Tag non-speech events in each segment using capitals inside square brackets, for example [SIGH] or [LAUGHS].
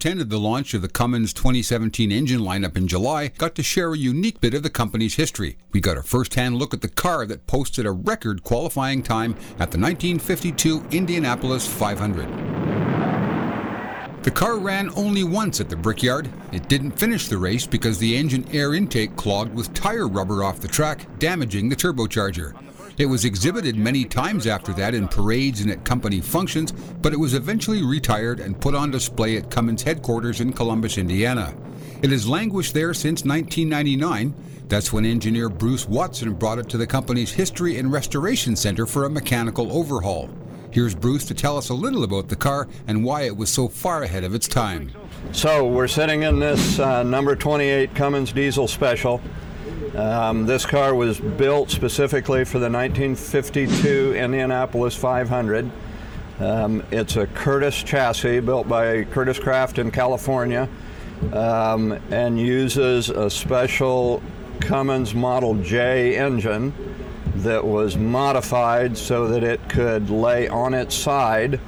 attended the launch of the Cummins 2017 engine lineup in July got to share a unique bit of the company's history. We got a first hand look at the car that posted a record qualifying time at the 1952 Indianapolis 500. The car ran only once at the Brickyard. It didn't finish the race because the engine air intake clogged with tire rubber off the track, damaging the turbocharger. It was exhibited many times after that in parades and at company functions, but it was eventually retired and put on display at Cummins headquarters in Columbus, Indiana. It has languished there since 1999. That's when engineer Bruce Watson brought it to the company's History and Restoration Center for a mechanical overhaul. Here's Bruce to tell us a little about the car and why it was so far ahead of its time. So, we're sitting in this uh, number 28 Cummins Diesel Special. Um, this car was built specifically for the 1952 Indianapolis 500. Um, it's a Kurtis chassis built by Kurtis Kraft in California um, and uses a special Cummins Model J engine that was modified so that it could lay on its side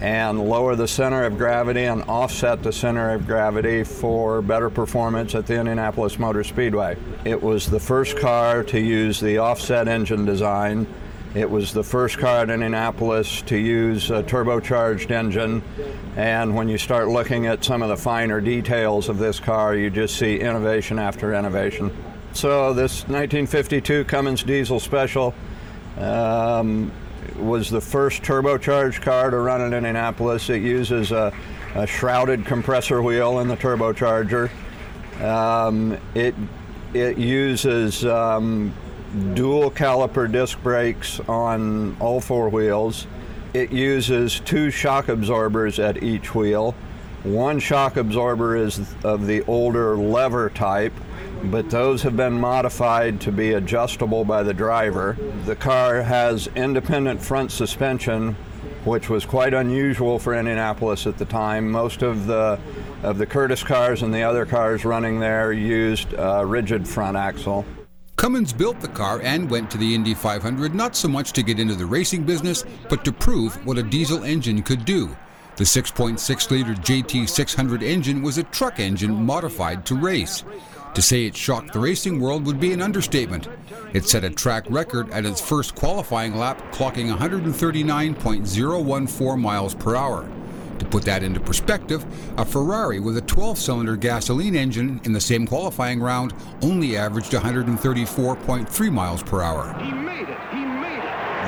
and lower the center of gravity and offset the center of gravity for better performance at the Indianapolis Motor Speedway. It was the first car to use the offset engine design. It was the first car at Indianapolis to use a turbocharged engine. And when you start looking at some of the finer details of this car, you just see innovation after innovation. So, this 1952 Cummins Diesel Special um, was the first turbocharged car to run in Indianapolis. It uses a, a shrouded compressor wheel in the turbocharger. Um, it it uses um, dual caliper disc brakes on all four wheels. It uses two shock absorbers at each wheel. One shock absorber is of the older lever type, but those have been modified to be adjustable by the driver. The car has independent front suspension, which was quite unusual for Indianapolis at the time. Most of the of the Kurtis cars and the other cars running there used a rigid front axle. Cummins built the car and went to the Indy 500 not so much to get into the racing business, but to prove what a diesel engine could do. The 6.6 liter JT600 engine was a truck engine modified to race. To say it shocked the racing world would be an understatement. It set a track record at its first qualifying lap, clocking 139.014 miles per hour. To put that into perspective, a Ferrari with a 12 cylinder gasoline engine in the same qualifying round only averaged 134.3 miles per hour.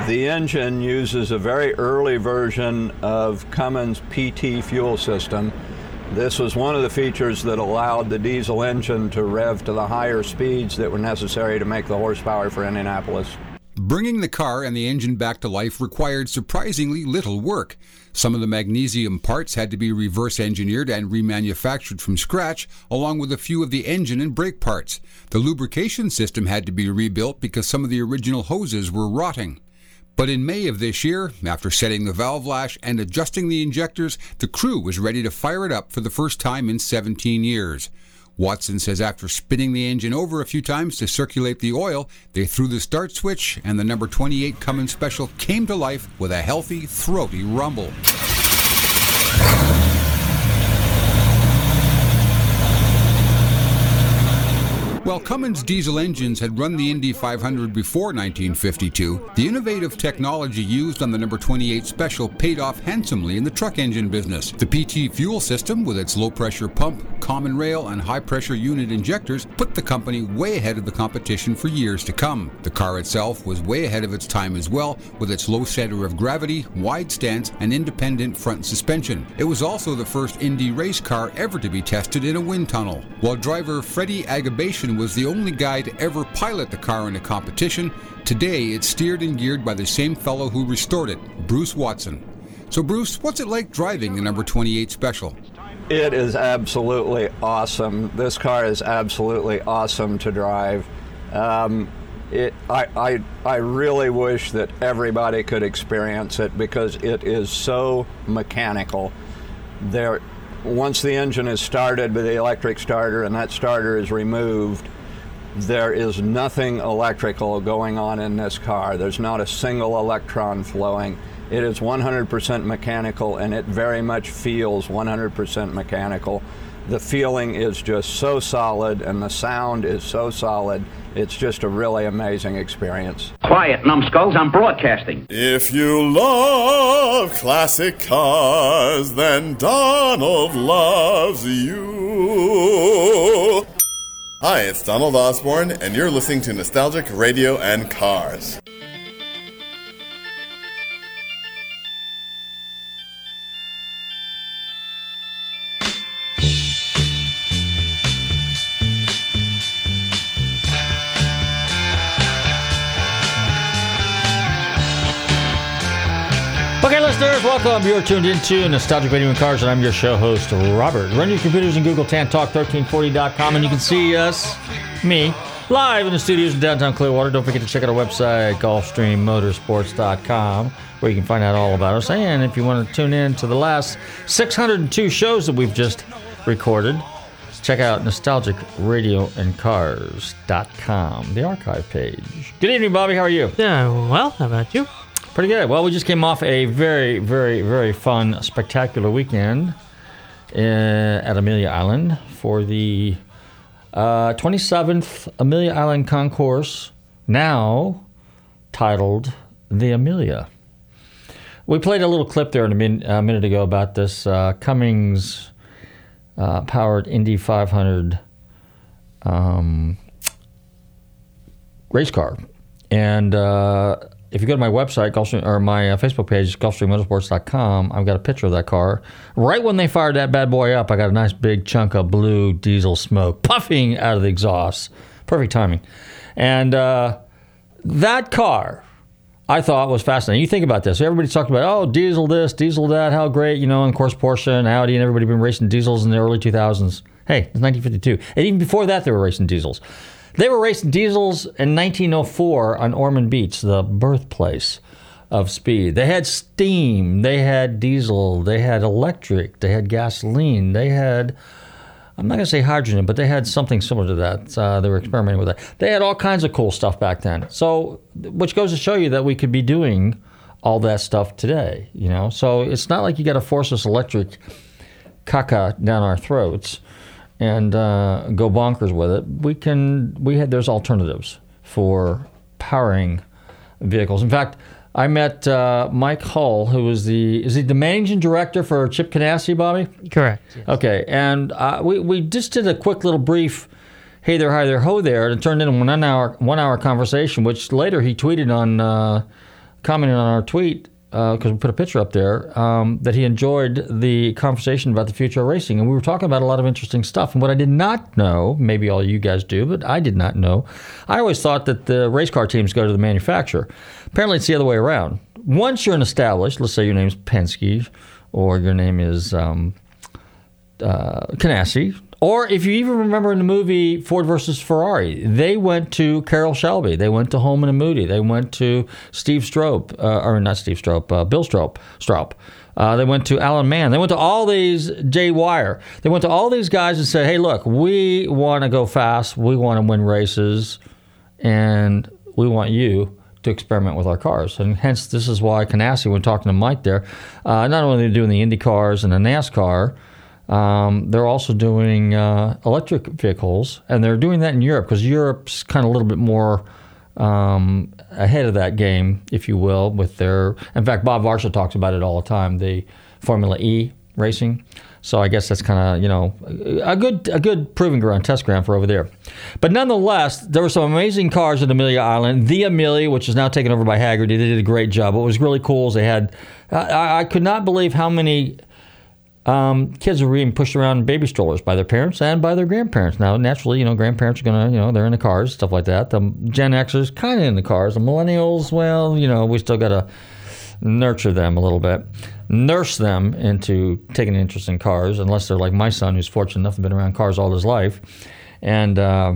The engine uses a very early version of Cummins PT fuel system. This was one of the features that allowed the diesel engine to rev to the higher speeds that were necessary to make the horsepower for Indianapolis. Bringing the car and the engine back to life required surprisingly little work. Some of the magnesium parts had to be reverse engineered and remanufactured from scratch, along with a few of the engine and brake parts. The lubrication system had to be rebuilt because some of the original hoses were rotting. But in May of this year, after setting the valve lash and adjusting the injectors, the crew was ready to fire it up for the first time in 17 years. Watson says after spinning the engine over a few times to circulate the oil, they threw the start switch and the number 28 Cummins Special came to life with a healthy, throaty rumble. Well, Cummins diesel engines had run the Indy 500 before 1952, the innovative technology used on the number 28 Special paid off handsomely in the truck engine business. The PT fuel system, with its low pressure pump, common rail, and high pressure unit injectors, put the company way ahead of the competition for years to come. The car itself was way ahead of its time as well, with its low center of gravity, wide stance, and independent front suspension. It was also the first Indy race car ever to be tested in a wind tunnel. While driver Freddie Agabashian was the only guy to ever pilot the car in a competition, today it's steered and geared by the same fellow who restored it, Bruce Watson. So, Bruce, what's it like driving the number 28 Special? It is absolutely awesome. This car is absolutely awesome to drive. Um, it, I, I, I really wish that everybody could experience it because it is so mechanical. There, once the engine is started with the electric starter and that starter is removed, there is nothing electrical going on in this car. There's not a single electron flowing. It is 100% mechanical and it very much feels 100% mechanical. The feeling is just so solid and the sound is so solid. It's just a really amazing experience. Quiet, numbskulls, I'm broadcasting. If you love classic cars, then Donald loves you. Hi, it's Donald Osborne, and you're listening to Nostalgic Radio and Cars. Welcome. You're tuned into Nostalgic Radio and Cars, and I'm your show host, Robert. Run your computers and Google TanTalk1340.com, and you can see us, me, live in the studios in downtown Clearwater. Don't forget to check out our website, GulfstreamMotorsports.com, where you can find out all about us. And if you want to tune in to the last 602 shows that we've just recorded, check out nostalgicradioandcars.com, the archive page. Good evening, Bobby. How are you? Yeah, well, how about you? Pretty good. Well, we just came off a very, very, very fun, spectacular weekend uh, at Amelia Island for the uh, 27th Amelia Island Concourse, now titled the Amelia. We played a little clip there a, min- a minute ago about this uh, Cummings uh, powered Indy 500 um, race car. And uh, if you go to my website, Gulfstream, or my uh, Facebook page, GulfstreamMotorsports.com, I've got a picture of that car. Right when they fired that bad boy up, I got a nice big chunk of blue diesel smoke puffing out of the exhaust. Perfect timing. And uh, that car, I thought was fascinating. You think about this. Everybody's talking about, oh, diesel this, diesel that, how great, you know, and of course Porsche and Audi and everybody been racing diesels in the early 2000s. Hey, it's 1952. And even before that, they were racing diesels. They were racing diesels in 1904 on Ormond Beach, the birthplace of speed. They had steam, they had diesel, they had electric, they had gasoline, they had, I'm not going to say hydrogen, but they had something similar to that. Uh, they were experimenting with that. They had all kinds of cool stuff back then. So, which goes to show you that we could be doing all that stuff today, you know? So it's not like you got to force this electric caca down our throats and uh, go bonkers with it. We can we had there's alternatives for powering vehicles. In fact, I met uh, Mike Hull, who was the is he the managing director for Chip Ganassi, Bobby? Correct. yes. Okay, and uh, we we just did a quick little brief. Hey there, hi there, ho there, and it turned into one hour one hour conversation, which later he tweeted on, uh, commented on our tweet because we put a picture up there um, that he enjoyed the conversation about the future of racing, and we were talking about a lot of interesting stuff. And what I did not know, maybe all you guys do, but I did not know, I always thought that the race car teams go to the manufacturer. Apparently, it's the other way around. Once you're an established, let's say your name's Penske, or your name is um, uh, Ganassi, or if you even remember in the movie Ford versus Ferrari, they went to Carroll Shelby, they went to Holman and Moody, they went to Steve Strope, uh, or not Steve Strope, uh, Bill Strope, Stroup. Uh, they went to Alan Mann. They went to all these Jay Wire. They went to all these guys and said, "Hey, look, we want to go fast. We want to win races, and we want you to experiment with our cars." And hence, this is why Ganassi, when talking to Mike there, uh, not only doing the Indy cars and the NASCAR, Um, they're also doing uh, electric vehicles, and they're doing that in Europe because Europe's kind of a little bit more um, ahead of that game, if you will, with their. In fact, Bob Varsha talks about it all the time. The Formula E racing. So I guess that's kind of you know a good a good proving ground, test ground for over there. But nonetheless, there were some amazing cars at Amelia Island. The Amelia, which is now taken over by Hagerty, they did a great job. What was really cool is they had I, I could not believe how many um, kids are being pushed around in baby strollers by their parents and by their grandparents. Now, naturally, you know, grandparents are gonna, you know, they're in the cars, stuff like that. The Gen Xers kind of in the cars. The millennials, well, you know, we still gotta nurture them a little bit, nurse them into taking an interest in cars, unless they're like my son, who's fortunate enough to have been around cars all his life, and. Uh,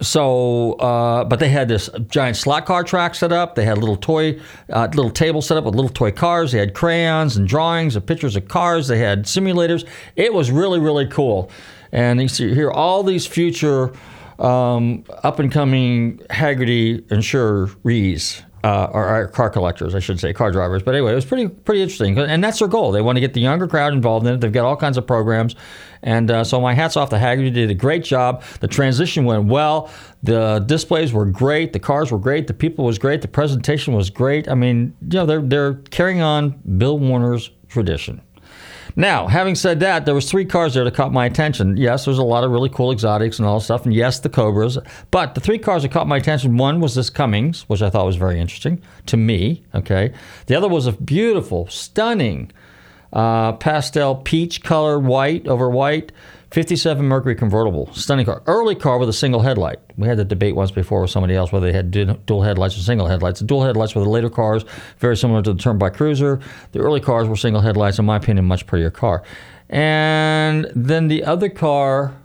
so, uh, but they had this giant slot car track set up. They had a little toy, uh, little table set up with little toy cars. They had crayons and drawings and pictures of cars. They had simulators. It was really, really cool. And you see here all these future um, up and coming Hagerty insurees uh, or, or car collectors, I should say, car drivers. But anyway, it was pretty pretty interesting, and that's their goal. They want to get the younger crowd involved in it. They've got all kinds of programs, and uh, so my hats off to Hagerty. Did a great job. The transition went well. The displays were great. The cars were great. The people was great. The presentation was great. I mean, you know, they're they're carrying on Bill Warner's tradition. Now, having said that, there was three cars there that caught my attention. Yes, there's a lot of really cool exotics and all that stuff, and yes, the Cobras. But the three cars that caught my attention, one was this Cummings, which I thought was very interesting to me. Okay, the other was a beautiful, stunning uh, pastel peach color white over white 57 Mercury convertible, stunning car. Early car with a single headlight. We had the debate once before with somebody else whether they had dual headlights or single headlights. The dual headlights were the later cars, very similar to the Turnpike Cruiser. The early cars were single headlights, in my opinion, much prettier car. And then the other car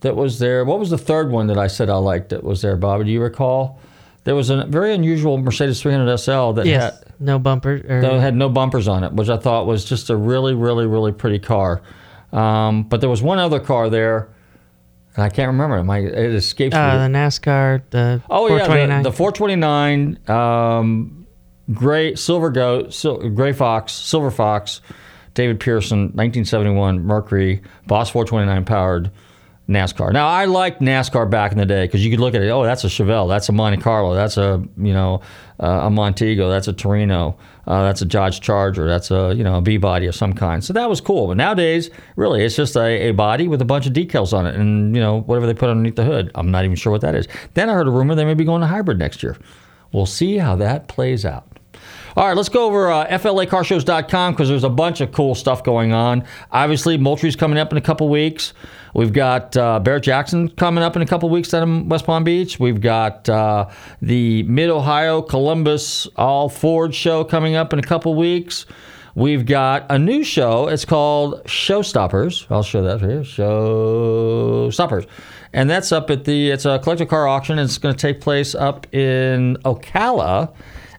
that was there, what was the third one that I said I liked that was there, Bobby? Do you recall? There was a very unusual Mercedes 300 SL that yes, had no bumper or... that had no bumpers on it, which I thought was just a really, really, really pretty car. Um, but there was one other car there. And I can't remember it. My, it escapes uh, me. The NASCAR, the oh yeah, the, the 429, um, gray silver goat, sil- gray fox, silver fox, David Pearson, 1971 Mercury, Boss 429 powered NASCAR. Now I liked NASCAR back in the day because you could look at it. Oh, that's a Chevelle. That's a Monte Carlo. That's a you know uh, a Montego. That's a Torino. Uh, that's a Dodge Charger. That's a you know a B body of some kind. So that was cool. But nowadays, really, it's just a, a, body with a bunch of decals on it, and you know whatever they put underneath the hood. I'm not even sure what that is. Then I heard a rumor they may be going to hybrid next year. We'll see how that plays out. All right, let's go over uh, FLACarshows.com because there's a bunch of cool stuff going on. Obviously, Moultrie's coming up in a couple weeks. We've got uh, Barrett Jackson coming up in a couple weeks down in West Palm Beach. We've got uh, the Mid Ohio Columbus All Ford show coming up in a couple weeks. We've got a new show. It's called Showstoppers. I'll show that here. Showstoppers. And that's up at the, it's a collector car auction. It's going to take place up in Ocala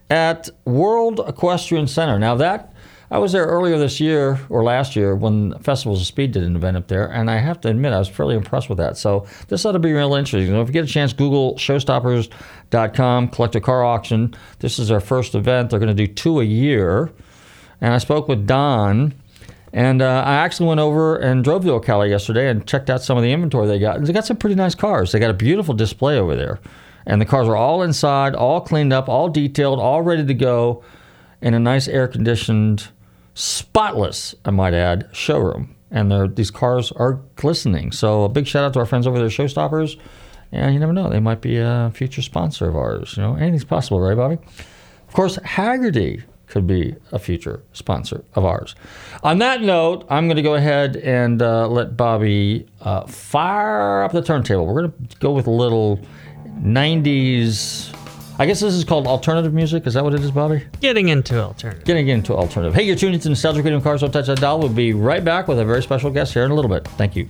at World Equestrian Center. Now, that I was there earlier this year or last year when Festivals of Speed did an event up there, and I have to admit I was fairly impressed with that. So this ought to be real interesting. If you get a chance, Google Showstoppers.com, collect a car auction. This is our first event. They're going to do two a year, and I spoke with Don. And uh, I actually went over and drove to Ocala yesterday and checked out some of the inventory they got. They got some pretty nice cars. They got a beautiful display over there. And the cars are all inside, all cleaned up, all detailed, all ready to go in a nice air conditioned spotless, I might add, showroom. And these cars are glistening. So a big shout out to our friends over there, Showstoppers. And you never know, they might be a future sponsor of ours. You know, anything's possible, right, Bobby? Of course, Hagerty could be a future sponsor of ours. On that note, I'm going to go ahead and uh, let Bobby uh, fire up the turntable. We're going to go with a little 90s I guess this is called alternative music. Is that what it is, Bobby? Getting into alternative. Getting into alternative. Hey, you're tuning into Nostalgic Radio Cars. Don't touch that dial. We'll be right back with a very special guest here in a little bit. Thank you.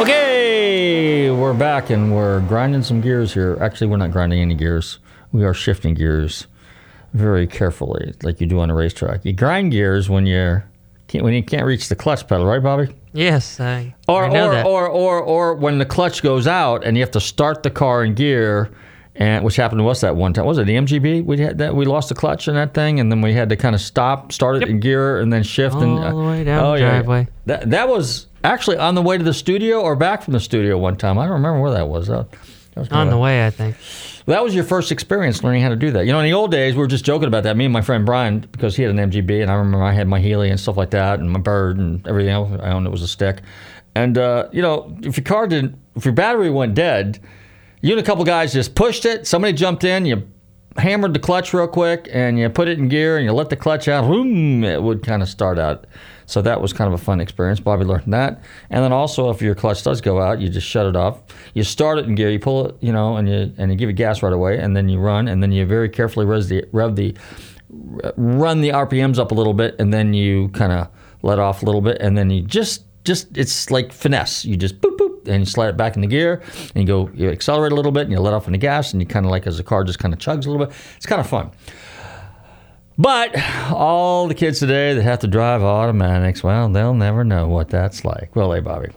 Okay, we're back and we're grinding some gears here. Actually, we're not grinding any gears. We are shifting gears very carefully, like you do on a racetrack. You grind gears when you're when you can't reach the clutch pedal, right, Bobby? Yes, I, Or I know or, that. or or or when the clutch goes out and you have to start the car in gear, and which happened to us that one time. Was it the MGB? We had that we lost the clutch in that thing, and then we had to kind of stop, start it in gear, and then shift and All the way down oh, the yeah, yeah. driveway. That that was actually on the way to the studio or back from the studio one time. I don't remember where that was. Uh, that was on the way, I think. that was your first experience learning how to do that. You know, in the old days, we were just joking about that. Me and my friend Brian, because he had an MGB, and I remember I had my Healey and stuff like that, and my Bird and everything else I owned. It was a stick. And uh, you know, if your car didn't, if your battery went dead, you and a couple guys just pushed it. Somebody jumped in, you hammered the clutch real quick, and you put it in gear, and you let the clutch out. Boom! It would kind of start out. So that was kind of a fun experience. Bobby learned that. And then also, if your clutch does go out, you just shut it off. You start it in gear, you pull it, you know, and you and you give it gas right away, and then you run, and then you very carefully rev the rev the run the RPMs up a little bit, and then you kind of let off a little bit, and then you just just it's like finesse. You just boop boop, and you slide it back in the gear, and you go you accelerate a little bit, and you let off in the gas, and you kind of like as the car just kind of chugs a little bit. It's kind of fun. But all the kids today that have to drive automatics, well, they'll never know what that's like, will they, Bobby?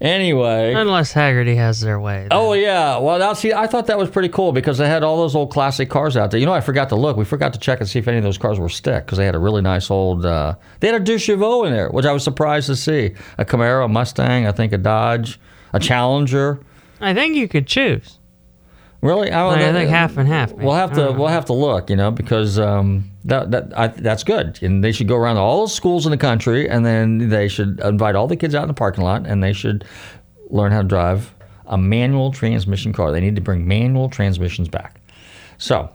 Anyway. Unless Hagerty has their way. then. Oh yeah, well now see, I thought that was pretty cool because they had all those old classic cars out there. You know, I forgot to look. We forgot to check and see if any of those cars were stick because they had a really nice old. Uh, they had a Deux Chevaux in there, which I was surprised to see. A Camaro, a Mustang, I think a Dodge, a Challenger. I think you could choose. Really, I, I think half and half. maybe. We'll have to know. we'll have to look, you know, because um, that that I, that's good, and they should go around to all the schools in the country, and then they should invite all the kids out in the parking lot, and they should learn how to drive a manual transmission car. They need to bring manual transmissions back. So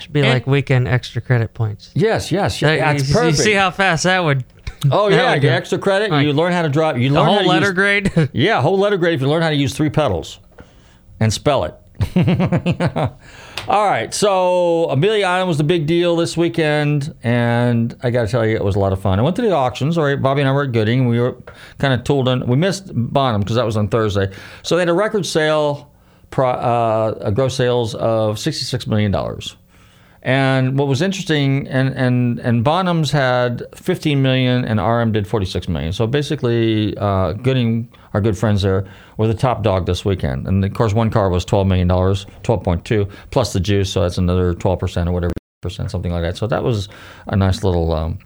Should be like weekend extra credit points. yes, yes, yeah, That- that's you, perfect. you see how fast that would. oh [LAUGHS] that yeah, would get extra credit. Like, you learn how to drive. You The learn how whole letter use, grade. [LAUGHS] Yeah, whole letter grade if you learn how to use three pedals and spell it. [LAUGHS] All right, so Amelia Island was the big deal this weekend, and I got to tell you, it was a lot of fun. I went to the auctions. All right, Bobby and I were at Gooding. We were kind of tooled in. We missed Bonham because that was on Thursday. So they had a record sale, pro, uh, a gross sales of $66 million. And what was interesting, and and and Bonhams had 15 million, and RM did 46 million. So basically, uh, Gooding, our good friends there, were the top dog this weekend. And of course, one car was 12 million dollars, 12.2 plus the juice, so that's another 12 percent or whatever percent, something like that. So that was a nice little. Um,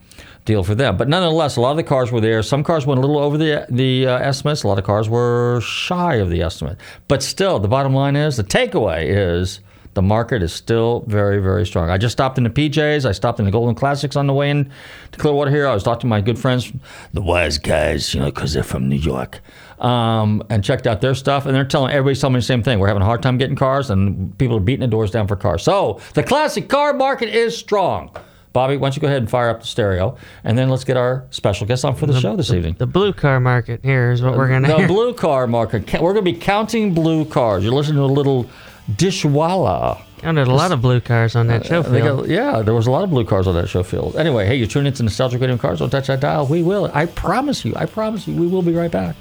Deal for them, but nonetheless, a lot of the cars were there. Some cars went a little over the the uh, estimates. A lot of cars were shy of the estimate. But still, the bottom line is the takeaway is the market is still very, very strong. I just stopped in the PJs. I stopped in the Golden Classics on the way in to Clearwater here. I was talking to my good friends, the wise guys, you know, because they're from New York, um, and checked out their stuff. And they're telling everybody's telling me the same thing. We're having a hard time getting cars, and people are beating the doors down for cars. So the classic car market is strong. Bobby, why don't you go ahead and fire up the stereo, and then let's get our special guest on for the, show this evening. The blue car market here is what we're gonna. The hear. blue car market. We're going to be counting blue cars. You're listening to a little dishwalla. And there's a lot of blue cars on that uh, show They field. got- yeah, there was a lot of blue cars on that show field. Anyway, hey, you tune into Nostalgic Radio Cars. Don't touch that dial. We will. I promise you. I promise you. We will be right back.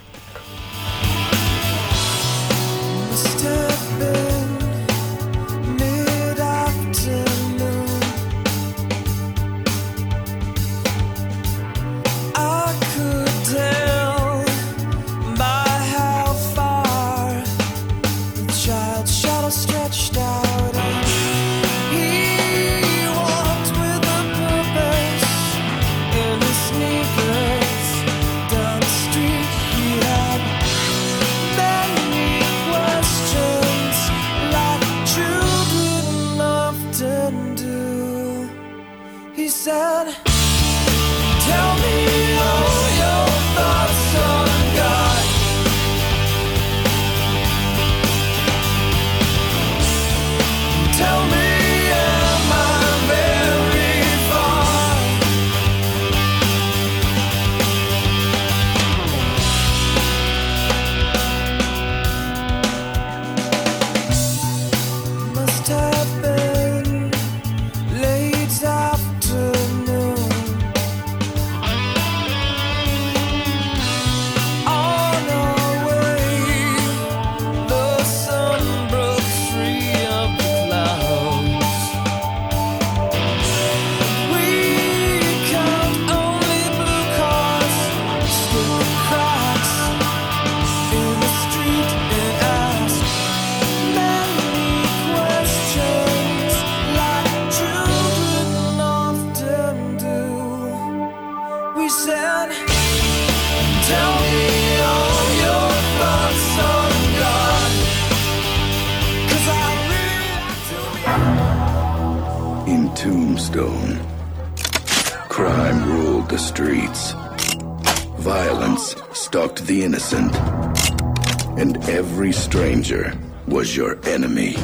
Stranger was your enemy.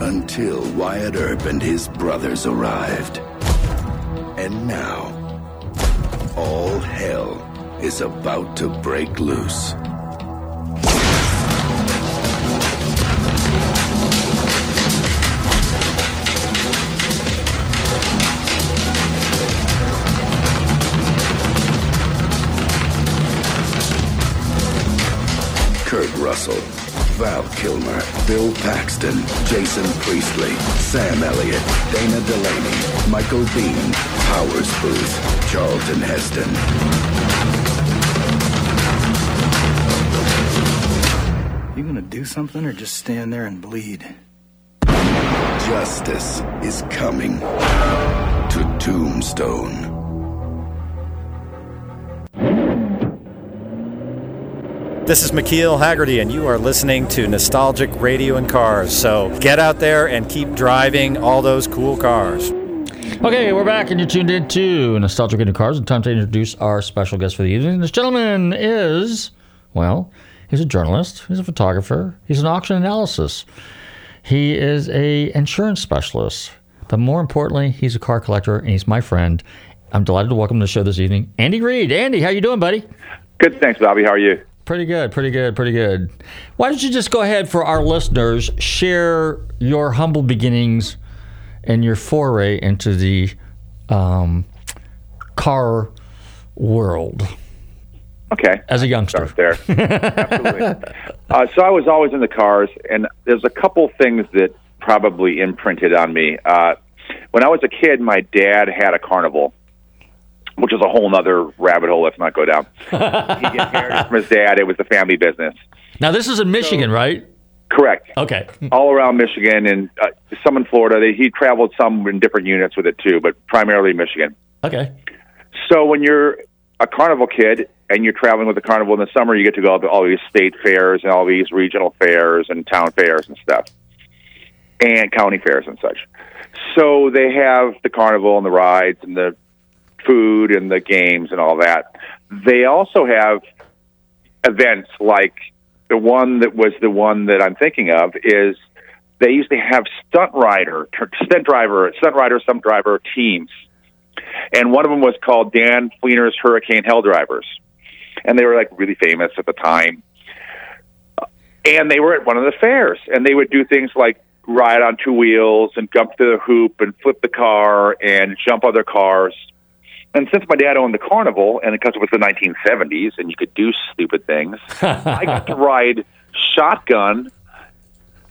Until Wyatt Earp and his brothers arrived. And now, all hell is about to break loose. Kilmer, Bill Paxton, Jason Priestley, Sam Elliott, Dana Delany, Michael Biehn, Powers Boothe, Charlton Heston. You gonna do something or just stand there and bleed? Justice is coming to Tombstone. This is McKeel Hagerty, and you are listening to Nostalgic Radio and Cars. So get out there and keep driving all those cool cars. Okay, we're back, and you're tuned in to Nostalgic Radio and Cars. And time to introduce our special guest for the evening. This gentleman is, well, he's a journalist, he's a photographer, he's an auction analysis, he is a insurance specialist, but more importantly, he's a car collector, and he's my friend. I'm delighted to welcome to the show this evening, Andy Reid. Andy, how you doing, buddy? Good, thanks, Bobby. How are you? Pretty good, pretty good, pretty good. Why don't you just go ahead for our listeners, share your humble beginnings and your foray into the um, car world Okay. as a youngster? Start there. Absolutely. [LAUGHS] Uh, so I was always in the cars, and there's a couple things that probably imprinted on me. Uh, when I was a kid, my dad had a carnival, which is a whole other rabbit hole. Let's not go down. [LAUGHS] he from his dad. It was the family business. Now this is in Michigan, right? Correct. Okay. All around Michigan and uh, some in Florida. They, he traveled some in different units with it too, but primarily Michigan. Okay. So when you're a carnival kid and you're traveling with the carnival in the summer, you get to go to all these state fairs and all these regional fairs and town fairs and stuff, and county fairs and such. So they have the carnival and the rides and the food and the games and all that. They also have events like the one that was the one that I'm thinking of is they used to have stunt rider, stunt driver, stunt rider, stunt driver teams and one of them was called Dan Fleener's Hurricane Hell Drivers, and they were like really famous at the time. And they were at one of the fairs, and they would do things like ride on two wheels and jump to the hoop and flip the car and jump other cars. And since my dad owned the carnival, and because it was the 1970s and you could do stupid things, I got to [LAUGHS] ride shotgun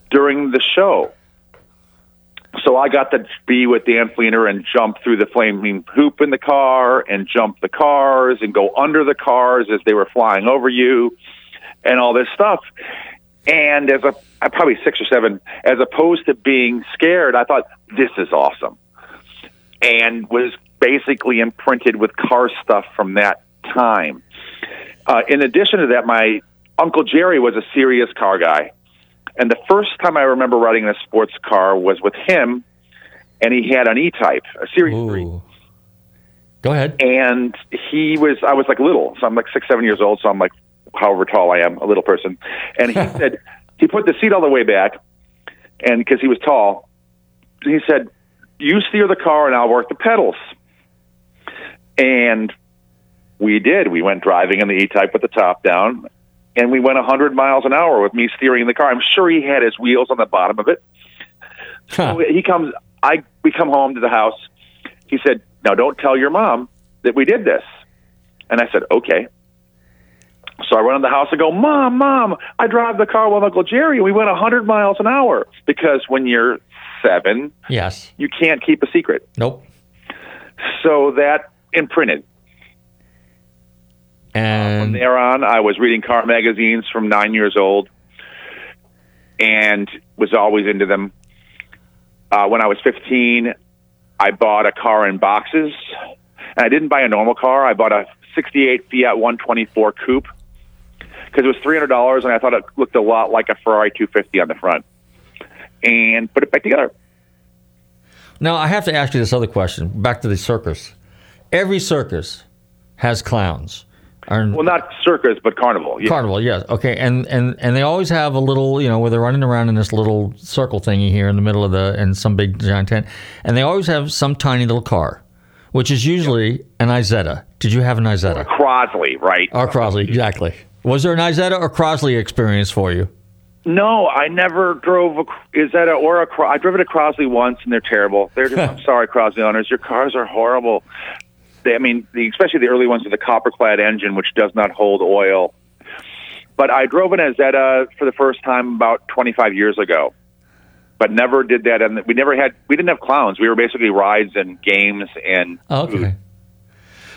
during the show. So I got to be with Dan Fleener and jump through the flaming hoop in the car and jump the cars and go under the cars as they were flying over you and all this stuff. And as a I'm probably six or seven, as opposed to being scared, I thought this is awesome, and was basically imprinted with car stuff from that time. Uh, in addition to that, my uncle Jerry was a serious car guy. And the first time I remember riding in a sports car was with him, and he had an E-Type, a Series three. Go ahead. And he was, I was like little, so I'm like six, seven years old, so I'm like however tall I am, a little person. And he [LAUGHS] said he put the seat all the way back, and because he was tall, he said, "You steer the car, and I'll work the pedals." And we did. We went driving in the E-Type with the top down, and we went 100 miles an hour with me steering the car. I'm sure he had his wheels on the bottom of it. So he comes. I we come home to the house. He said, "Now don't tell your mom that we did this." And I said, "Okay." So I run in the house and go, "Mom, mom, I drive the car with Uncle Jerry. We went 100 miles an hour because when you're seven, Yes. you can't keep a secret." Nope. So that imprinted. And From there on, I was reading car magazines from nine years old, and was always into them. Uh, when I was 15, I bought a car in boxes, and I didn't buy a normal car. I bought a '68 Fiat 124 Coupe because it was $300, and I thought it looked a lot like a Ferrari 250 on the front, and put it back together. Now I have to ask you this other question. Back to the circus. Every circus has clowns. Or, Well, not circus, but carnival. Yeah. Carnival, yes. Okay, and, and and they always have a little, you know, where they're running around in this little circle thingy here in the middle of the and some big giant tent, and they always have some tiny little car, which is usually an Isetta. Did you have an Isetta? Crosley, right? Or Crosley, exactly. Was there an Isetta or Crosley experience for you? No, I never drove a. Is that a or a? I drove it a Crosley once, and they're terrible. They're just. I'm [LAUGHS] sorry, Crosley owners. Your cars are horrible. They, I mean, the, especially the early ones with the copper-clad engine, which does not hold oil. But I drove an Isetta for the first time about 25 years ago, but never did that. And we never had. We didn't have clowns. We were basically rides and games and. Okay.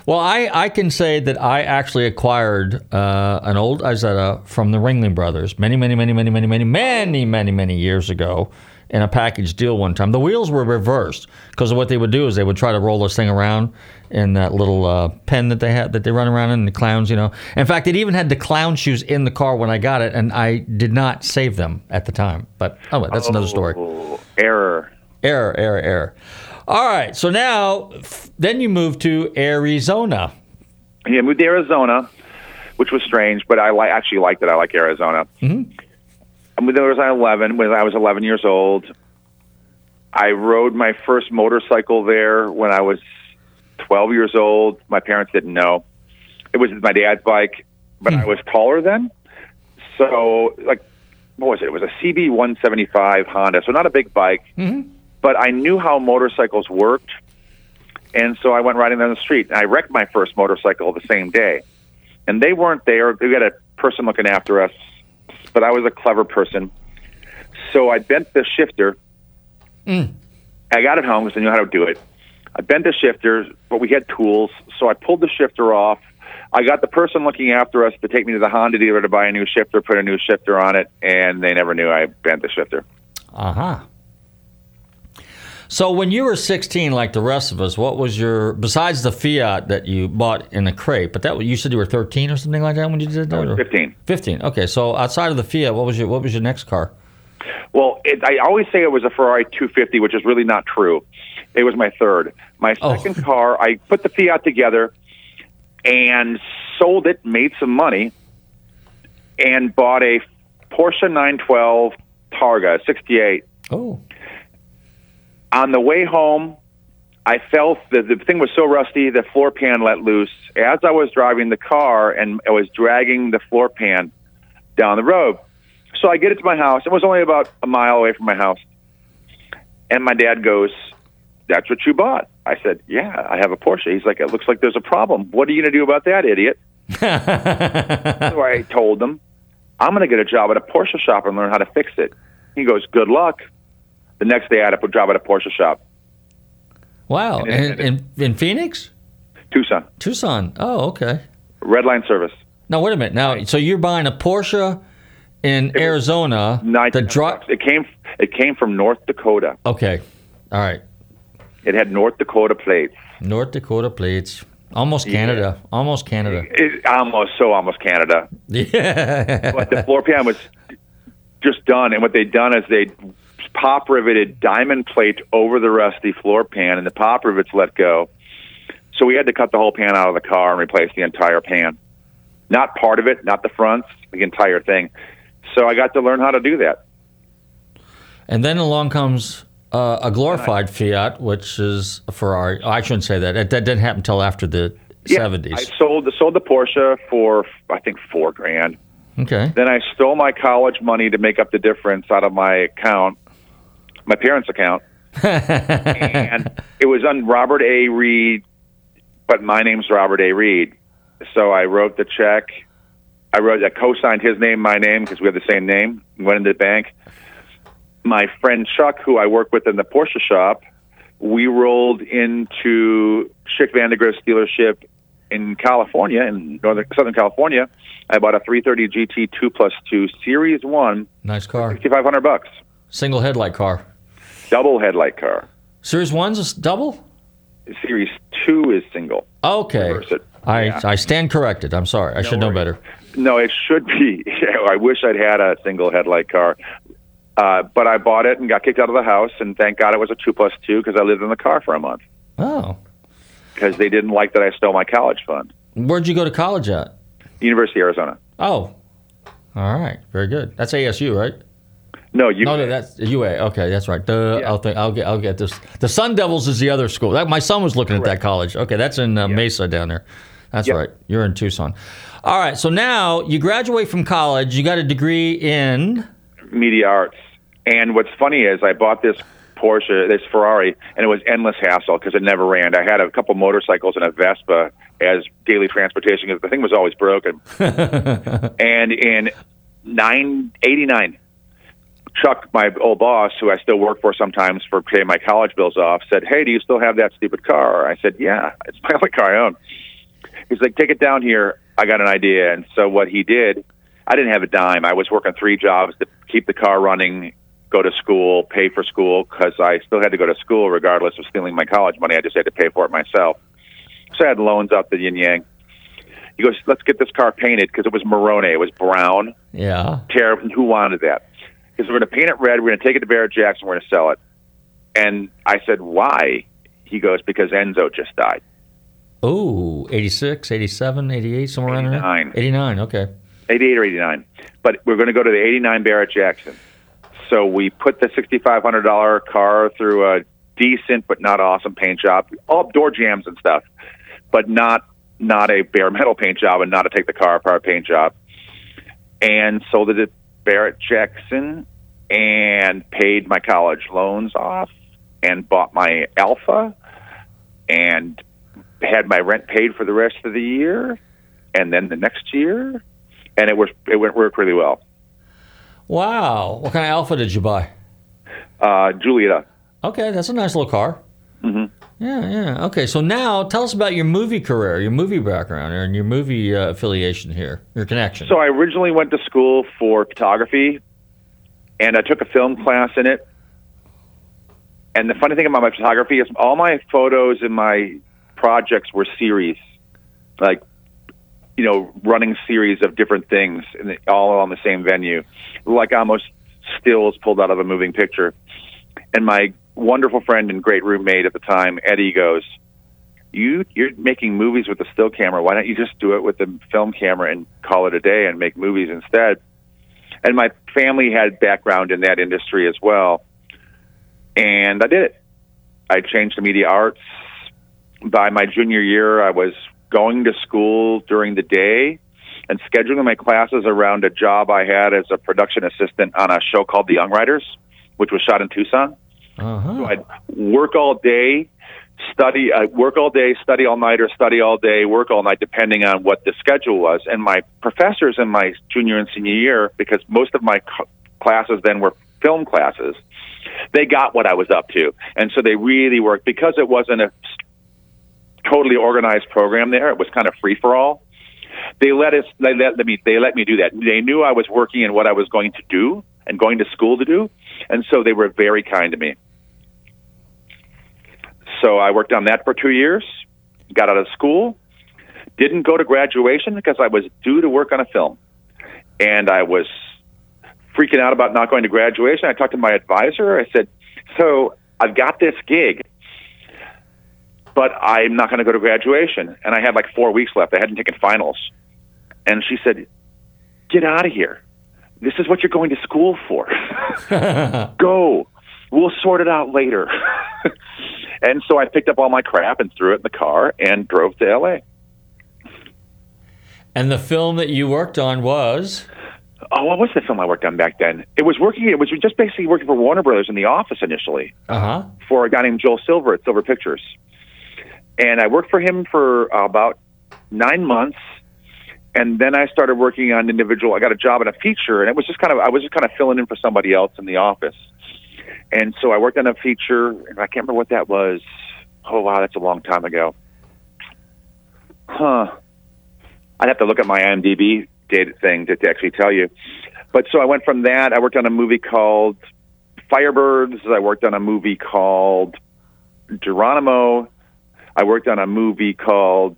Well, I, I can say that I actually acquired uh, an old Isetta from the Ringling Brothers many, many, many, many, many, many, many, many, many years ago in a package deal one time. The wheels were reversed because what they would do is they would try to roll this thing around in that little uh, pen that they had that they run around in the clowns, you know. In fact, it even had the clown shoes in the car when I got it, and I did not save them at the time. But oh, that's another story. Error. Error, error, error. All right, so now f- then you move to Arizona. Yeah, I moved to Arizona, which was strange, but I li- actually liked it. I like Arizona. Mm-hmm. I moved there when I was 11. When I was 11 years old, I rode my first motorcycle there when I was 12 years old. My parents didn't know. It was my dad's bike, but I hmm. was taller then. So, like, what was it? It was a CB 175 Honda. So, not a big bike, mm-hmm. but I knew how motorcycles worked. And so I went riding down the street. And I wrecked my first motorcycle the same day. And they weren't there. We had a person looking after us, but I was a clever person. So I bent the shifter. Mm. I got it home because I knew how to do it. I bent the shifter, but we had tools. So I pulled the shifter off. I got the person looking after us to take me to the Honda dealer to buy a new shifter, put a new shifter on it, and they never knew I bent the shifter. Uh huh. So when you were 16, like the rest of us, what was your besides the Fiat that you bought in a crate? But that you said you were 13 or something like that when you did that. Was 15. 15. Okay, so outside of the Fiat, what was your what was your next car? Well, it, I always say it was a Ferrari 250, which is really not true. It was my third. My oh. second car, I put the Fiat together and sold it, made some money, and bought a Porsche 912 Targa 68. Oh. On the way home, I felt that the thing was so rusty, the floor pan let loose. As I was driving the car and I was dragging the floor pan down the road. So I get it to my house. It was only about a mile away from my house. And my dad goes, That's what you bought. I said, Yeah, I have a Porsche. He's like, It looks like there's a problem. What are you going to do about that, idiot? [LAUGHS] so I told him, I'm going to get a job at a Porsche shop and learn how to fix it. He goes, Good luck. The next day I had a job at a Porsche shop. Wow. In, in, in Phoenix? Tucson. Tucson. Oh, okay. Red line service. Now wait a minute. Now, so you're buying a Porsche in Arizona. The dri- It came. It came from North Dakota. Okay. All right. It had North Dakota plates. North Dakota plates. Almost Yeah. Canada. Almost Canada. It, almost so almost Canada. [LAUGHS] Yeah. But the floor pan was just done, and what they'd done is they pop riveted diamond plate over the rusty floor pan, and the pop rivets let go. So we had to cut the whole pan out of the car and replace the entire pan. Not part of it, not the fronts, the entire thing. So I got to learn how to do that. And then along comes uh, a glorified Fiat, which is a Ferrari. Oh, I shouldn't say that. That, that didn't happen until after the Yeah, 70s. I sold the sold the Porsche for I think four grand. okay. Then I stole my college money to make up the difference out of my account, my parents' account, [LAUGHS] and it was on Robert A. Reid, but my name's Robert A. Reid. So I wrote the check. I wrote, I co-signed his name, my name, because we had the same name. Went into the bank. My friend Chuck, who I work with in the Porsche shop, we rolled into Chick Vandagriff's dealership in California, in northern Southern California. I bought a 330 GT 2 plus 2 Series 1, Nice car. 6500 bucks. Single headlight car. Double headlight car. Series 1's a s- double? Series 2 is single. Okay. I, Yeah. I stand corrected. I'm sorry. I should know better. No, it should be. [LAUGHS] I wish I'd had a single headlight car. Uh, but I bought it and got kicked out of the house, and thank God it was a two plus two because I lived in the car for a month Oh. because they didn't like that I stole my college fund. Where'd you go to college at? University of Arizona. Oh. All right. Very good. That's ASU, right? No, you. No, no, that's UA. Okay, that's right. The, I'll think. I'll get. I'll get this. The Sun Devils is the other school. That, my son was looking at that college. Okay, that's in uh, Mesa down there. That's Yep. right. You're in Tucson. All right. So now you graduate from college. You got a degree in. media arts. And what's funny is I bought this Porsche, this Ferrari, and it was endless hassle because it never ran. I had a couple motorcycles and a Vespa as daily transportation because the thing was always broken. [LAUGHS] and in nine eighty nine, Chuck, my old boss, who I still work for sometimes for paying my college bills off, said, "Hey, do you still have that stupid car?" I said, "Yeah, it's my [LAUGHS] only car I own." He's like, "Take it down here. I got an idea." And so what he did, I didn't have a dime. I was working three jobs to keep the car running, go to school, pay for school because I still had to go to school regardless of stealing my college money. I just had to pay for it myself. So I had loans out the yin yang. He goes, "Let's get this car painted because it was Marone. It was brown. Yeah. Terrible. Who wanted that? Because we're going to paint it red. We're going to take it to Barrett Jackson. We're going to sell it." And I said, "Why?" He goes, "Because Enzo just died." Oh, 86, 87, 88, somewhere around there. 89. 89. Okay. 88 or 89. But we're going to go to the 89 Barrett Jackson. So we put the $6,500 car through a decent but not awesome paint job, all door jams and stuff, but not not a bare metal paint job and not a take the car apart paint job. And sold it at Barrett Jackson and paid my college loans off and bought my Alfa and had my rent paid for the rest of the year and then the next year and it was it went worked really well. Wow. What kind of Alfa did you buy? Uh, Giulietta. Okay, that's a nice little car. hmm Yeah, yeah. Okay, so now tell us about your movie career, your movie background, and your movie uh, affiliation here, your connection. So I originally went to school for photography, and I took a film class in it. And the funny thing about my photography is all my photos and my projects were series, like you know, running series of different things, they- all on the same venue, like almost stills pulled out of a moving picture. And my wonderful friend and great roommate at the time, Eddie, goes, "You you're making movies with a still camera. Why don't you just do it with the film camera and call it a day and make movies instead?" And my family had background in that industry as well, and I did it. I changed to media arts. By my junior year, I was going to school during the day and scheduling my classes around a job I had as a production assistant on a show called The Young Riders, which was shot in Tucson. Uh-huh. So I'd work all day, study, uh, work all day, study all night, or study all day, work all night, depending on what the schedule was. And my professors in my junior and senior year, because most of my c- classes then were film classes, they got what I was up to, and so they really worked because it wasn't a totally organized program there. It was kind of free for all. They let us. They let me. They let me do that. They knew I was working and what I was going to do and going to school to do, and so they were very kind to me. So I worked on that for two years. Got out of school. Didn't go to graduation because I was due to work on a film, and I was freaking out about not going to graduation. I talked to my advisor. I said, "So I've got this gig." But I'm not going to go to graduation. And I had like four weeks left. I hadn't taken finals. And she said, Get out of here. This is what you're going to school for. [LAUGHS] go. We'll sort it out later. [LAUGHS] and so I picked up all my crap and threw it in the car and drove to LA. and the film that you worked on was Oh, what was the film I worked on back then? It was working. It was just basically working for Warner Brothers in the office initially. uh huh. for a guy named Joel Silver at Silver Pictures. And I worked for him for uh, about nine months. And then I started working on individual. I got a job in a feature, and it was just kind of I was just kind of filling in for somebody else in the office. And so I worked on a feature, and I can't remember what that was. Oh wow, that's a long time ago. Huh. I'd have to look at my IMDb data thing to, to actually tell you. But so I went from that. I worked on a movie called Firebirds. I worked on a movie called Geronimo. I worked on a movie called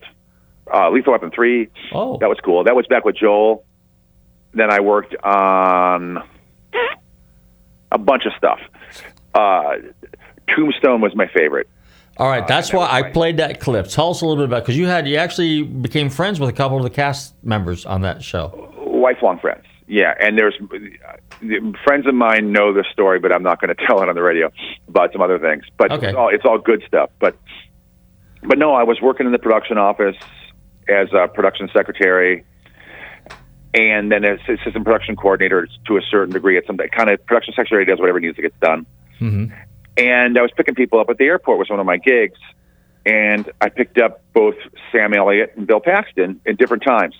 uh, Lethal Weapon 3. Oh. That was cool. That was back with Joel. Then I worked on a bunch of stuff. Uh, Tombstone was my favorite. All right, that's why I played that clip. Tell us a little bit about because you had you actually became friends with a couple of the cast members on that show. Lifelong friends. Yeah, and there's friends of mine know the story, but I'm not going [LAUGHS] to tell it on the radio about some other things. But Okay. it's all it's all good stuff. But but no, I was working in the production office as a production secretary, and then as assistant production coordinator to a certain degree. At some kind of production secretary does whatever needs to get done. Mm-hmm. And I was picking people up at the airport was one of my gigs, and I picked up both Sam Elliott and Bill Paxton at different times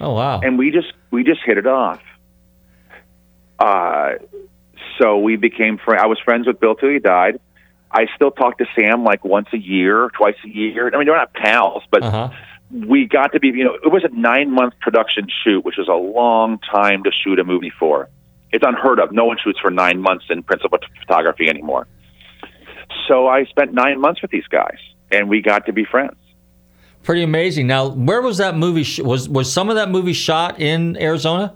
Oh wow! and we just we just hit it off. Uh, so we became friends. I was friends with Bill till he died. I still talk to Sam like once a year, twice a year. I mean, they're not pals, but Uh-huh. we got to be. You know, it was a nine month production shoot, which was a long time to shoot a movie for. It's unheard of. No one shoots for nine months in principal photography anymore. So I spent nine months with these guys, and we got to be friends. Pretty amazing. Now, where was that movie? Sh- was was some of that movie shot in Arizona?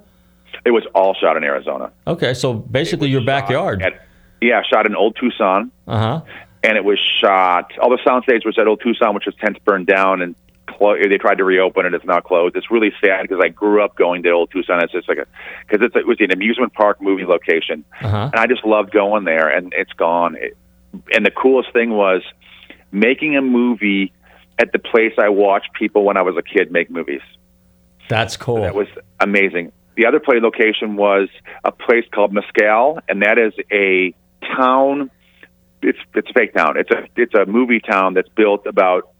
It was all shot in Arizona. Okay, so basically your backyard. At, yeah, shot in Old Tucson. Uh huh. and it was shot. All the soundstage was at Old Tucson, which was since burned down, and clo- they tried to reopen it. It's now closed. It's really sad because I grew up going to Old Tucson. It's just like a because it was an amusement park movie location, Uh-huh. and I just loved going there. And it's gone. It, and the coolest thing was making a movie at the place I watched people when I was a kid make movies. That's cool. That was amazing. The other play location was a place called Mescal, and that is a town. It's it's a fake town. It's a it's a movie town that's built about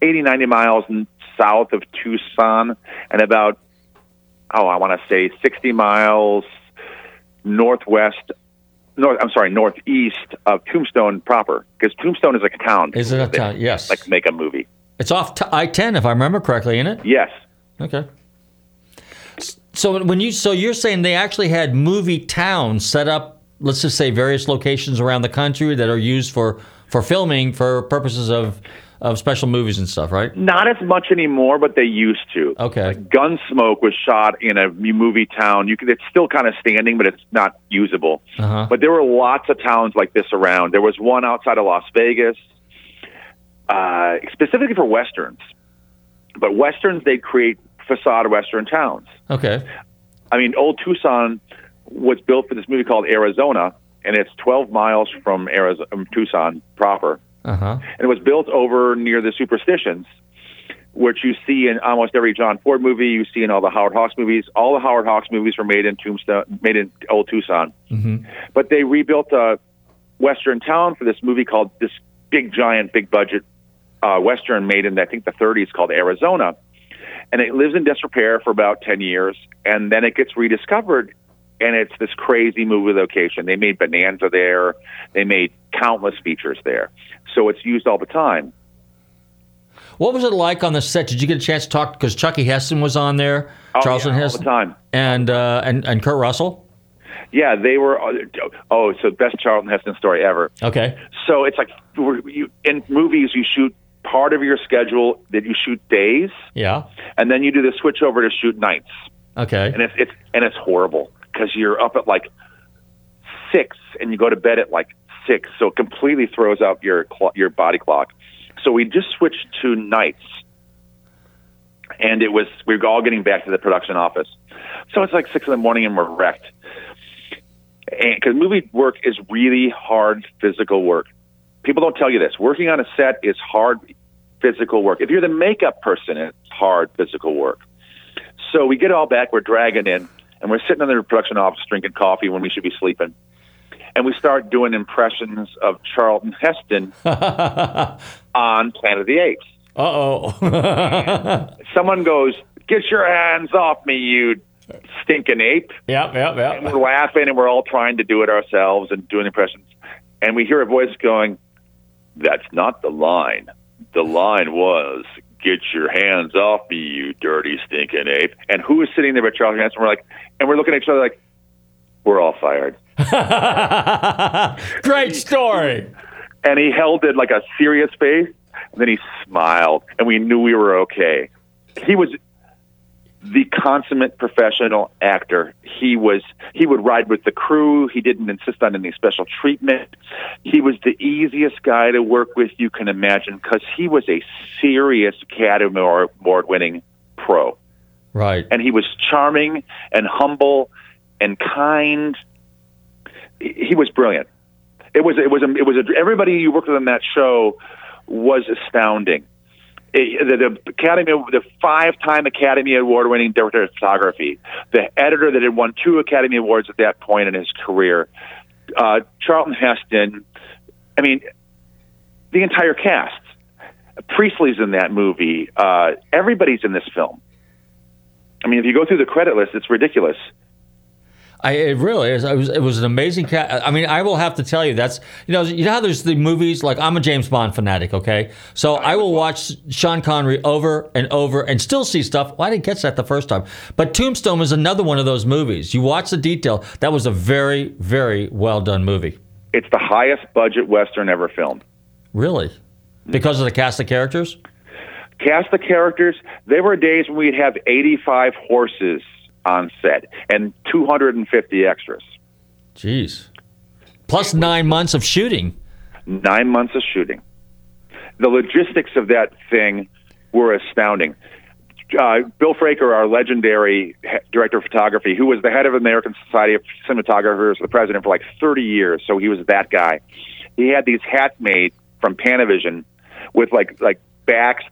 80, 90 miles south of Tucson, and about oh I want to say sixty miles northwest. North, I'm sorry, northeast of Tombstone proper, because Tombstone is like a town. Is it a town? Yes. Like make a movie. It's off t- I ten, if I remember correctly, isn't it? Yes. Okay. So when you so you're saying they actually had movie towns set up, let's just say various locations around the country that are used for for filming for purposes of of special movies and stuff, right? Not as much anymore, but they used to. Okay. Gunsmoke was shot in a movie town. You can, it's still kind of standing, but it's not usable. Uh-huh. But there were lots of towns like this around. There was one outside of Las Vegas, uh, specifically for westerns. But westerns, they create facade western towns. Okay. I mean, Old Tucson was built for this movie called Arizona, and it's 12 miles from Arizona, Tucson proper Uh huh. and it was built over near the superstitions, which you see in almost every John Ford movie. You see in all the Howard Hawks movies. All the Howard Hawks movies were made in Tombstone, made in Old Tucson. Mm-hmm. But they rebuilt a western town for this movie called this big giant, big budget uh, western made in I think the 30s called Arizona, and it lives in disrepair for about 10 years, and then it gets rediscovered. And it's this crazy movie location. They made Bonanza there. They made countless features there. So it's used all the time. What was it like on the set? Did you get a chance to talk? Because Chucky Heston was on there, Oh, Charlton yeah, all Heston, the time. and uh, and and Kurt Russell. Yeah, they were. Oh, so best Charlton Heston story ever. Okay. So it's like you, in movies, you shoot part of your schedule that you shoot days, Yeah. and then you do the switch over to shoot nights, Okay. and it's it's and it's horrible because you're up at like six and you go to bed at like six, so it completely throws out your clo- your body clock. So we just switched to nights, and it was we were all getting back to the production office. So it's like six in the morning and we're wrecked. Because movie work is really hard physical work. People don't tell you this. Working on a set is hard physical work. If you're the makeup person, it's hard physical work. So we get all back, we're dragging in, and we're sitting in the production office drinking coffee when we should be sleeping. And we start doing impressions of Charlton Heston [LAUGHS] on Planet of the Apes. Uh oh. [LAUGHS] Someone goes, Get your hands off me, you stinking ape. Yep, yep, yep. And we're laughing and we're all trying to do it ourselves and doing impressions. And we hear a voice going, That's not the line. The line was, Get your hands off me, you dirty stinking ape. And who is sitting there but Charlton Heston? We're like, and we're looking at each other like, We're all fired. [LAUGHS] Great story. And he held it like a serious face, and then he smiled, and we knew we were okay. He was the consummate professional actor. He was he would ride with the crew. He didn't insist on any special treatment. He was the easiest guy to work with you can imagine because he was a serious Academy Award winning pro. Right. And he was charming and humble and kind. He was brilliant. It was it was a, it was a, everybody you worked with on that show was astounding. The, the Academy, the five-time Academy Award-winning director of photography, the editor that had won two Academy Awards at that point in his career, uh, Charlton Heston. I mean, the entire cast. Priestley's in that movie. Uh, everybody's in this film. I mean, if you go through the credit list, it's ridiculous. I it really is. It was, it was an amazing cat. I mean, I will have to tell you that's you know you know how there's the movies like I'm a James Bond fanatic. Okay, so I will watch Sean Connery over and over and still see stuff. Well, I didn't catch that the first time, but Tombstone is another one of those movies. You watch the detail. That was a very very well done movie. It's the highest budget western ever filmed. Really, because of the cast of characters. Cast the characters. There were days when we'd have 85 horses on set and 250 extras. Jeez. Plus nine months of shooting. Nine months of shooting. The logistics of that thing were astounding. Uh, Bill Fraker, our legendary he- director of photography, who was the head of American Society of Cinematographers, the president for like 30 years, so he was that guy. He had these hats made from Panavision with like like backs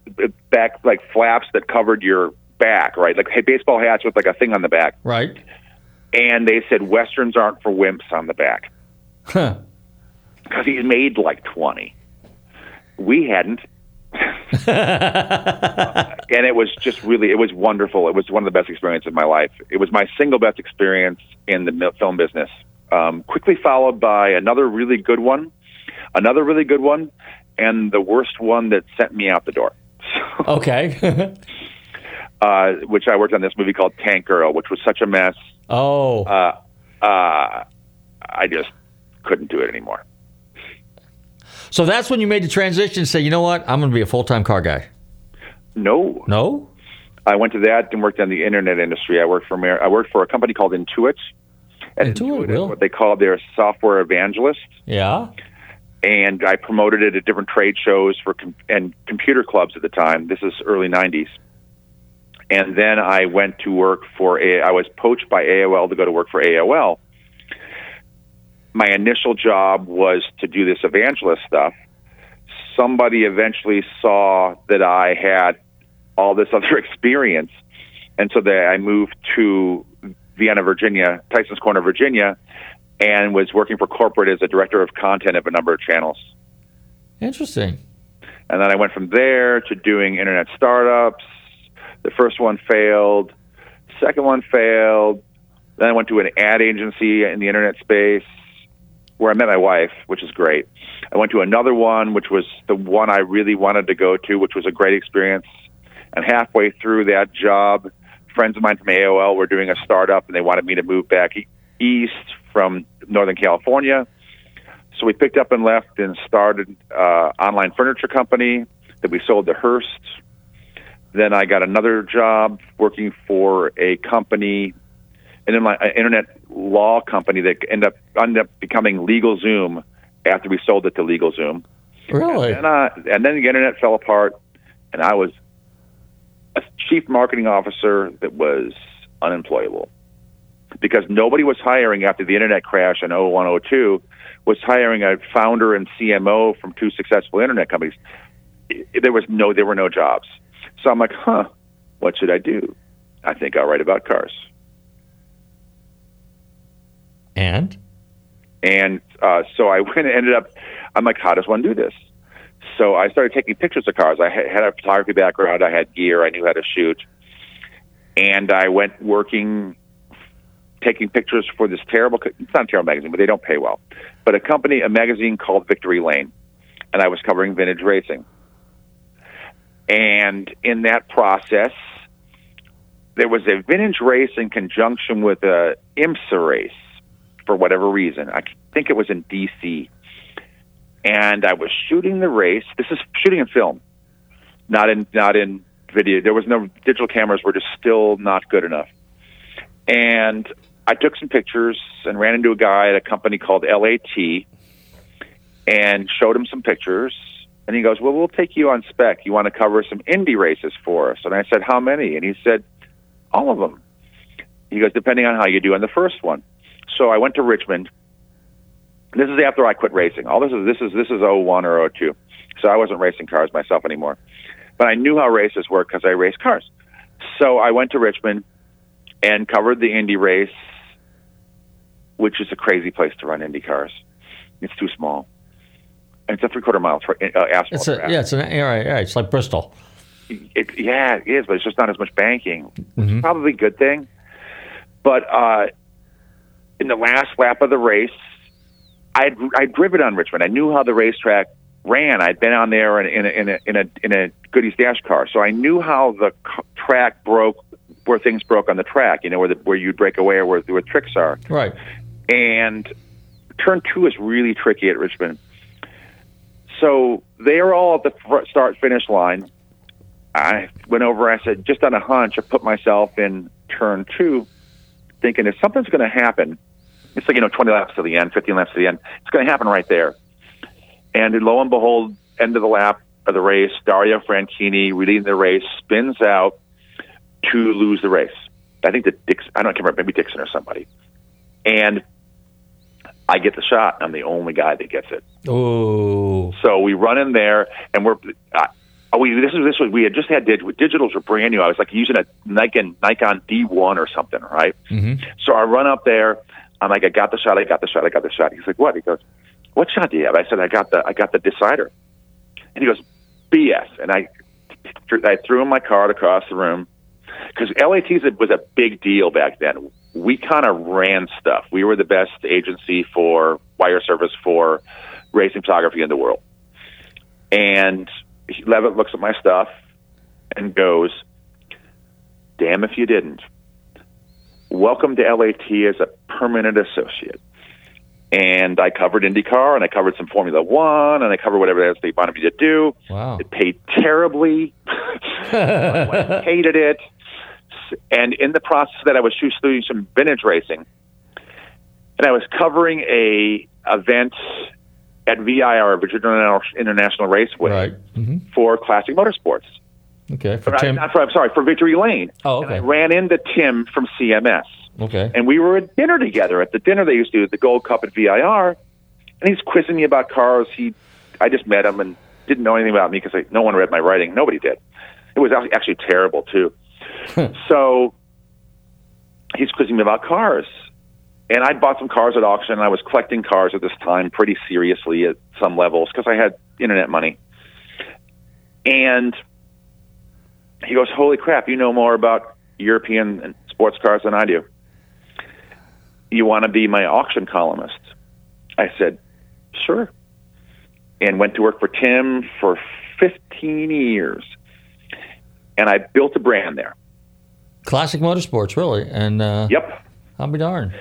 back like flaps that covered your back, right? Like hey, baseball hats with like a thing on the back. Right. And they said westerns aren't for wimps on the back Huh. because he's made like 20. We hadn't. [LAUGHS] and it was just really, it was wonderful. It was one of the best experiences of my life. It was my single best experience in the film business. Um, quickly followed by another really good one, another really good one, and the worst one that sent me out the door. [LAUGHS] Okay. [LAUGHS] uh, which I worked on this movie called Tank Girl, which was such a mess. oh. Uh, uh, I just couldn't do it anymore. so that's when you made the transition and say, you know what, I'm going to be a full time car guy. No, No. I went to that and worked in the internet industry. I worked for I worked for a company called Intuit. And Intuit, Will. what they called their software evangelist. Yeah. And I promoted it at different trade shows for com- and computer clubs at the time. This is early '90s. And then I went to work for a. I was poached by AOL to go to work for AOL. My initial job was to do this evangelist stuff. Somebody eventually saw that I had all this [LAUGHS] other experience, and so that I moved to Vienna, Virginia, Tyson's Corner, Virginia, and was working for corporate as a director of content of a number of channels. Interesting. And then I went from there to doing internet startups. The first one failed, second one failed. Then I went to an ad agency in the internet space where I met my wife, which is great. I went to another one, which was the one I really wanted to go to, which was a great experience. And halfway through that job, friends of mine from AOL were doing a startup and they wanted me to move back east from Northern California. So we picked up and left and started uh, online furniture company that we sold to Hearst. Then I got another job working for a company, an internet law company that ended up ended up becoming LegalZoom after we sold it to LegalZoom. Really? And, uh, and then the internet fell apart, and I was a chief marketing officer that was unemployable because nobody was hiring after the internet crash in 01, 02, was hiring a founder and CMO from two successful internet companies. There was no, there were no jobs. So I'm like, huh, what should I do? I think I'll write about cars. And? And uh, so I [LAUGHS] went and ended up, I'm like, how does one do this? So I started taking pictures of cars. I had had a photography background. I had gear. I knew how to shoot. And I went working, taking pictures for this terrible, it's not a terrible magazine, but they don't pay well. But a company, a magazine called Victory Lane. And I was covering vintage racing. And in that process, there was a vintage race in conjunction with a IMSA race for whatever reason. I think it was in D.C. And I was shooting the race. This is shooting in film, not in not in video. There was no digital cameras were just still not good enough. And I took some pictures and ran into a guy at a company called LAT and showed him some pictures. And he goes, "Well, we'll take you on spec. You want to cover some Indy races for us?" And I said, "How many?" And he said, "All of them." He goes, "Depending on how you do on the first one." So I went to Richmond. This is after I quit racing. All this is this is this is 01 or 02. So I wasn't racing cars myself anymore. But I knew how races work because I raced cars. So I went to Richmond and covered the Indy race, which is a crazy place to run Indy cars. It's too small. And it's a three quarter mile tra- uh, asphalt. It's a, track. yeah, it's an yeah, right, yeah, it's like Bristol. It, yeah, it is, but it's just not as much banking. Mhm. Probably a good thing. But uh, in the last lap of the race, I'd I'd driven on Richmond. I knew how the racetrack ran. I'd been on there in, in a in a in a in a Goody's Dash car, so I knew how the c- track broke, where things broke on the track. You know where the where you'd break away or where where tricks are. Right. And turn two is really tricky at Richmond. So they are all at the fr- start finish line. I went over. I said, just on a hunch, I put myself in turn two, thinking if something's going to happen, it's like you know, twenty laps to the end, fifteen laps to the end. It's going to happen right there. And lo and behold, end of the lap of the race, Dario Franchitti leading the race spins out to lose the race. I think that Dix, I don't remember, maybe Dixon or somebody. And I get the shot. I'm the only guy that gets it. Oh. So we run in there, and we're. Uh, oh, we this is this was we had just had dig, digitals were brand new. I was like using a Nikon Nikon D1 or something, right? Mm-hmm. So I run up there. I'm like, I got the shot. I got the shot. I got the shot. He's like, what? He goes, what shot do you have? I said, I got the I got the decider. And he goes, BS. And I I threw my card across the room because LAT's was a big deal back then. We kind of ran stuff. We were the best agency for wire service for racing photography in the world. And Levitt looks at my stuff and goes, "Damn if you didn't." Welcome to LAT as a permanent associate. And I covered IndyCar and I covered some Formula One and I covered whatever else they wanted me to do. Wow. It paid terribly. [LAUGHS] [LAUGHS] I hated it. And in the process of that, I was doing some vintage racing, and I was covering a event at VIR, Virginia International Raceway, Right. hmm for Classic Motorsports. Okay. For Or, Tim. not for, I'm sorry, for Victory Lane. Oh, And I ran into Tim from CMS, Okay. and we were at dinner together at the dinner they used to do at the Gold Cup at VIR, and he's quizzing me about cars. He, I just met him and didn't know anything about me because no one read my writing. Nobody did. It was actually terrible too. [LAUGHS] so he's quizzing me about cars. And I bought some cars at auction. And I was collecting cars at this time pretty seriously at some levels because I had internet money. And he goes, Holy crap, you know more about European sports cars than I do. You want to be my auction columnist? I said, Sure. And went to work for Tim for 15 years. And I built a brand there. Classic Motorsports, really. And uh, Yep. I'll be darned.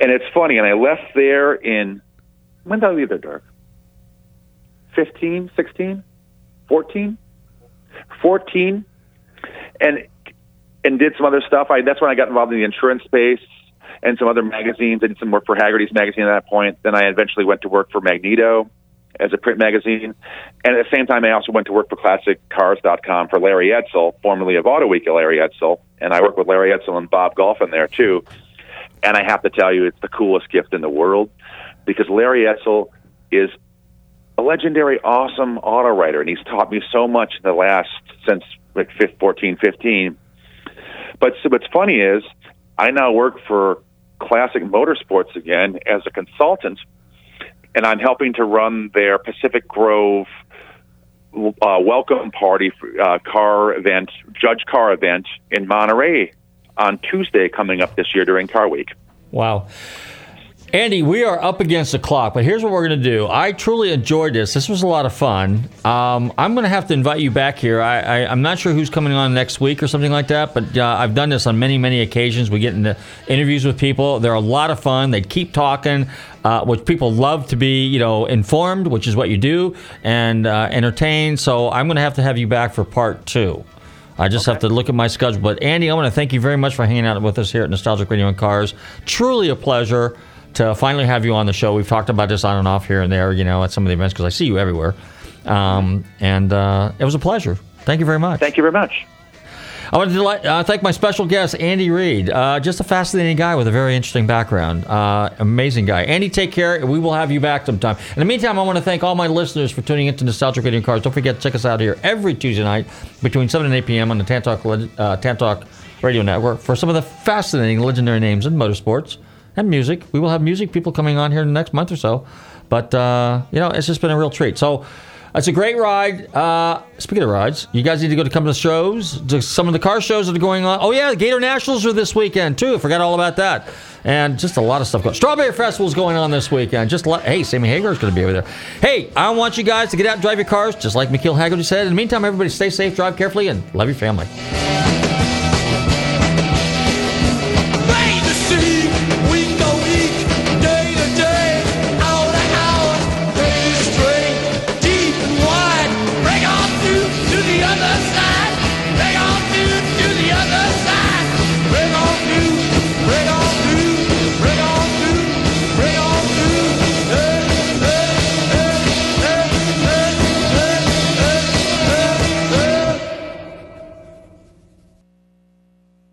And it's funny, and I left there in, when did I leave there, Dirk? 15, 16, 14? 14. And, and did some other stuff. I, that's when I got involved in the insurance space and some other magazines. I did some work for Hagerty's magazine at that point. Then I eventually went to work for Magneto as a print magazine. And at the same time, I also went to work for ClassicCars.com for Larry Edsall, formerly of Auto Week, Larry Edsall. And I work with Larry Edsall and Bob Golfen there, too. And I have to tell you, it's the coolest gift in the world because Larry Edsall is a legendary, awesome auto writer, and he's taught me so much in the last since like 15, 14, 15. But so what's funny is I now work for Classic Motorsports again as a consultant, and I'm helping to run their Pacific Grove uh, welcome party for, uh, car event, judge car event in Monterey on Tuesday coming up this year during Car Week. Wow. Andy, we are up against the clock, but here's what we're going to do. I truly enjoyed this. This was a lot of fun. Um, I'm going to have to invite you back here. I, I, I'm not sure who's coming on next week or something like that, but uh, I've done this on many, many occasions. We get into interviews with people. They're a lot of fun. They keep talking, uh, which people love to be, you know, informed, which is what you do, and uh, entertained. So I'm going to have to have you back for part two. I just have to look at my schedule. But Andy, I want to thank you very much for hanging out with us here at Nostalgic Radio and Cars. Truly a pleasure to finally have you on the show. We've talked about this on and off here and there, you know, at some of the events because I see you everywhere. Um, and uh, it was a pleasure. Thank you very much. Thank you very much. I want to uh, thank my special guest, Andy Reid. Uh, just a fascinating guy with a very interesting background. Uh, amazing guy. Andy, take care. We will have you back sometime. In the meantime, I want to thank all my listeners for tuning into Nostalgic Radio Cars. Don't forget to check us out here every Tuesday night between 7 and 8 p.m. on the Tantalk, uh, Tantalk Radio Network for some of the fascinating, legendary names in motorsports and music. We will have music people coming on here in the next month or so. But, uh, you know, it's just been a real treat. So, it's a great ride. Uh, speaking of rides, you guys need to go to come to the shows, to some of the car shows that are going on. Oh yeah, the Gator Nationals are this weekend too. Forgot all about that. And just a lot of stuff going. Strawberry Festival is going on this weekend. Just hey, Sammy Hagar is going to be over there. Hey, I want you guys to get out and drive your cars, just like McKeel Hagerty said. In the meantime, everybody stay safe, drive carefully, and love your family.